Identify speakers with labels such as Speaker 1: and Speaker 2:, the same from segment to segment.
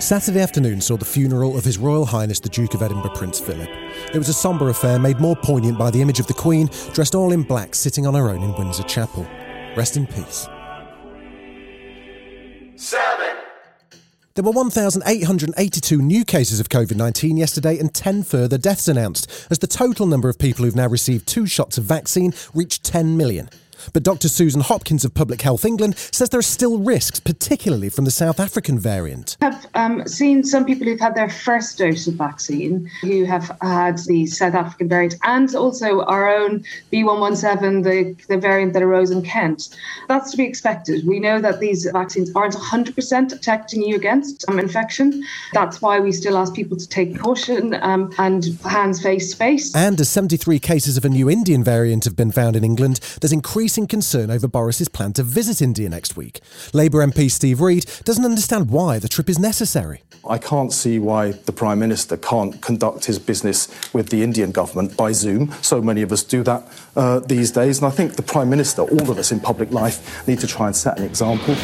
Speaker 1: Saturday afternoon saw the funeral of His Royal Highness the Duke of Edinburgh Prince Philip. It was a sombre affair made more poignant by the image of the Queen dressed all in black sitting on her own in Windsor Chapel. Rest in peace.
Speaker 2: seven,
Speaker 1: There were 1,882 new cases of COVID 19 yesterday and 10 further deaths announced, as the total number of people who've now received two shots of vaccine reached 10 million. But Dr. Susan Hopkins of Public Health England says there are still risks, particularly from the South African variant.
Speaker 3: I've um, seen some people who've had their first dose of vaccine who have had the South African variant and also our own B117, the, the variant that arose in Kent. That's to be expected. We know that these vaccines aren't 100% protecting you against um, infection. That's why we still ask people to take caution um, and hands face to face.
Speaker 1: And as 73 cases of a new Indian variant have been found in England, there's increasing concern over Boris's plan to visit India next week. Labour MP Steve Reed doesn't understand why the trip is necessary.
Speaker 4: I can't see why the Prime Minister can't conduct his business with the Indian government by Zoom. So many of us do that uh, these days. And I think the Prime Minister, all of us in public life, need to try and set an example.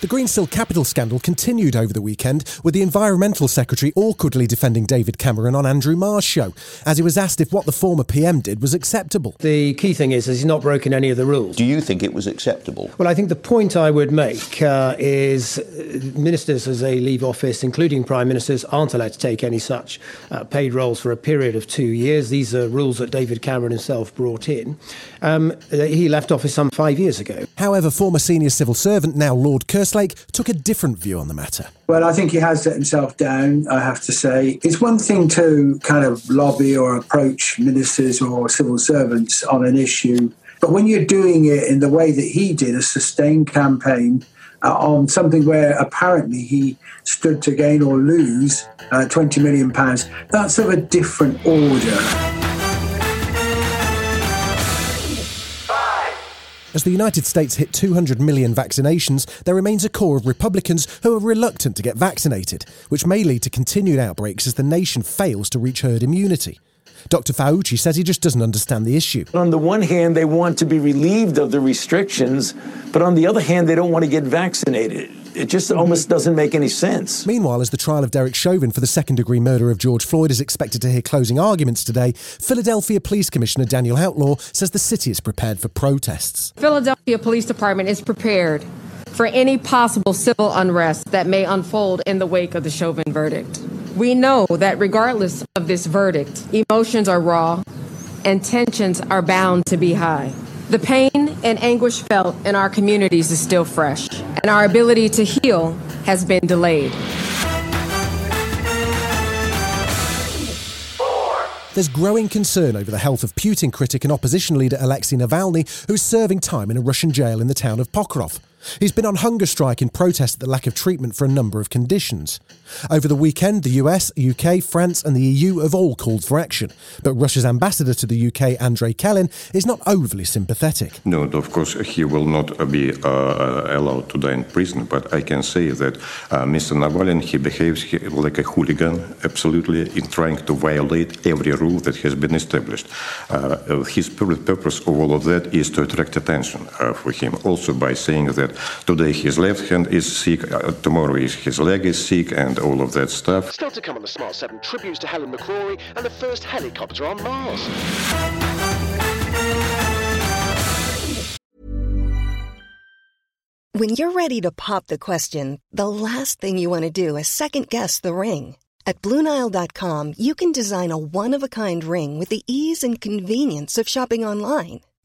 Speaker 1: The Greensill capital scandal continued over the weekend, with the Environmental Secretary awkwardly defending David Cameron on Andrew Marr's show, as he was asked if what the former PM did was acceptable.
Speaker 5: The key thing is, is he's not broken any of the rules.
Speaker 6: Do you think it was acceptable?
Speaker 5: Well, I think the point I would make uh, is uh, ministers, as they leave office, including prime ministers, aren't allowed to take any such uh, paid roles for a period of two years. These are rules that David Cameron himself brought in. Um, he left office some five years ago.
Speaker 1: However, former senior civil servant, now Lord Kerslake, took a different view on the matter.
Speaker 7: Well, I think he has let himself down, I have to say. It's one thing to kind of lobby or approach ministers or civil servants on an issue, but when you're doing it in the way that he did, a sustained campaign uh, on something where apparently he stood to gain or lose uh, £20 million, that's of a different order.
Speaker 1: As the United States hit 200 million vaccinations, there remains a core of Republicans who are reluctant to get vaccinated, which may lead to continued outbreaks as the nation fails to reach herd immunity. Dr. Fauci says he just doesn't understand the issue.
Speaker 8: On the one hand, they want to be relieved of the restrictions, but on the other hand, they don't want to get vaccinated. It just almost doesn't make any sense.
Speaker 1: Meanwhile, as the trial of Derek Chauvin for the second degree murder of George Floyd is expected to hear closing arguments today, Philadelphia Police Commissioner Daniel Outlaw says the city is prepared for protests.
Speaker 9: Philadelphia Police Department is prepared for any possible civil unrest that may unfold in the wake of the Chauvin verdict. We know that regardless of this verdict, emotions are raw and tensions are bound to be high. The pain and anguish felt in our communities is still fresh, and our ability to heal has been delayed.
Speaker 1: There's growing concern over the health of Putin critic and opposition leader Alexei Navalny, who's serving time in a Russian jail in the town of Pokrov. He's been on hunger strike in protest at the lack of treatment for a number of conditions. Over the weekend, the US, UK, France, and the EU have all called for action, but Russia's ambassador to the UK, Andrei Kelin, is not overly sympathetic.
Speaker 10: No, of course, he will not be uh, allowed to die in prison, but I can say that uh, Mr. Navalny, he behaves like a hooligan, absolutely in trying to violate every rule that has been established. Uh, his pur- purpose of all of that is to attract attention uh, for him, also by saying that today his left hand is sick, uh, tomorrow his leg is sick, and all of that stuff.
Speaker 11: Still to come on the Smart 7, tributes to Helen McCrory and the first helicopter on Mars.
Speaker 6: When you're ready to pop the question, the last thing you want to do is second guess the ring. At Bluenile.com, you can design a one of a kind ring with the ease and convenience of shopping online.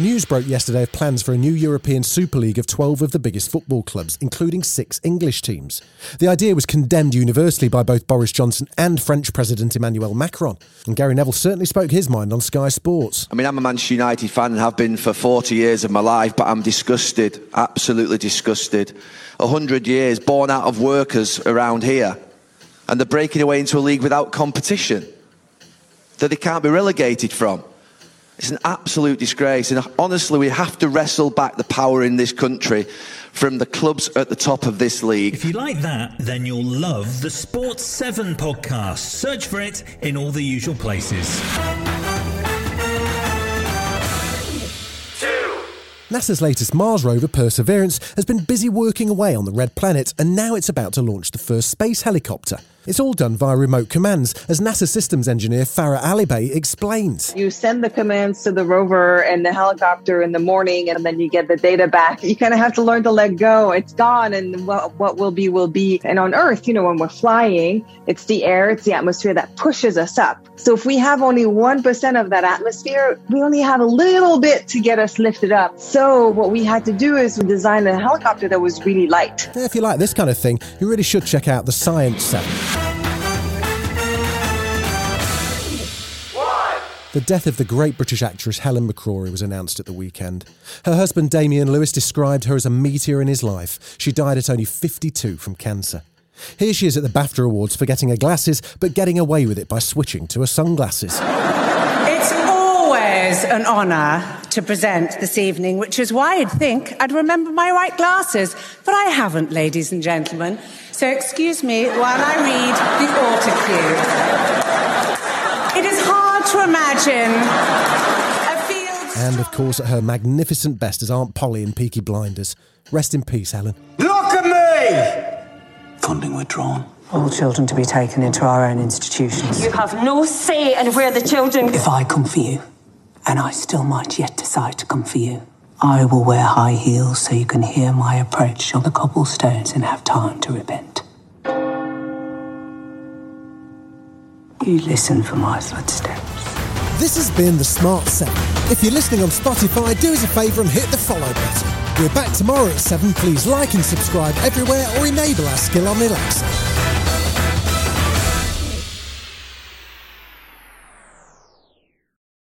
Speaker 1: News broke yesterday of plans for a new European Super League of 12 of the biggest football clubs, including six English teams. The idea was condemned universally by both Boris Johnson and French President Emmanuel Macron. And Gary Neville certainly spoke his mind on Sky Sports.
Speaker 12: I mean, I'm a Manchester United fan and have been for 40 years of my life, but I'm disgusted, absolutely disgusted. 100 years born out of workers around here, and they're breaking away into a league without competition that they can't be relegated from. It's an absolute disgrace. And honestly, we have to wrestle back the power in this country from the clubs at the top of this league.
Speaker 13: If you like that, then you'll love the Sports 7 podcast. Search for it in all the usual places.
Speaker 1: NASA's latest Mars rover, Perseverance, has been busy working away on the Red Planet, and now it's about to launch the first space helicopter. It's all done via remote commands, as NASA systems engineer Farah Alibay explains.
Speaker 14: You send the commands to the rover and the helicopter in the morning, and then you get the data back. You kind of have to learn to let go. It's gone, and what, what will be, will be. And on Earth, you know, when we're flying, it's the air, it's the atmosphere that pushes us up. So if we have only 1% of that atmosphere, we only have a little bit to get us lifted up. So what we had to do is design a helicopter that was really light.
Speaker 1: If you like this kind of thing, you really should check out the Science 7. The death of the great British actress Helen McCrory was announced at the weekend. Her husband Damian Lewis described her as a meteor in his life. She died at only 52 from cancer. Here she is at the BAFTA Awards for getting her glasses, but getting away with it by switching to her sunglasses.
Speaker 15: It's always an honour to present this evening, which is why I'd think I'd remember my right glasses. But I haven't, ladies and gentlemen. So excuse me while I read the autocue. It is hard to imagine
Speaker 1: And of course, at her magnificent best as Aunt Polly in Peaky Blinders. Rest in peace, Helen.
Speaker 16: Look at me!
Speaker 17: Funding withdrawn.
Speaker 15: all children to be taken into our own institutions.
Speaker 18: You have no say in where the children.
Speaker 17: If I come for you, and I still might yet decide to come for you, I will wear high heels so you can hear my approach on the cobblestones and have time to repent. You listen for my footsteps.
Speaker 1: This has been The Smart 7. If you're listening on Spotify, do us a favour and hit the follow button. We're back tomorrow at 7. Please like and subscribe everywhere or enable our skill on Alexa.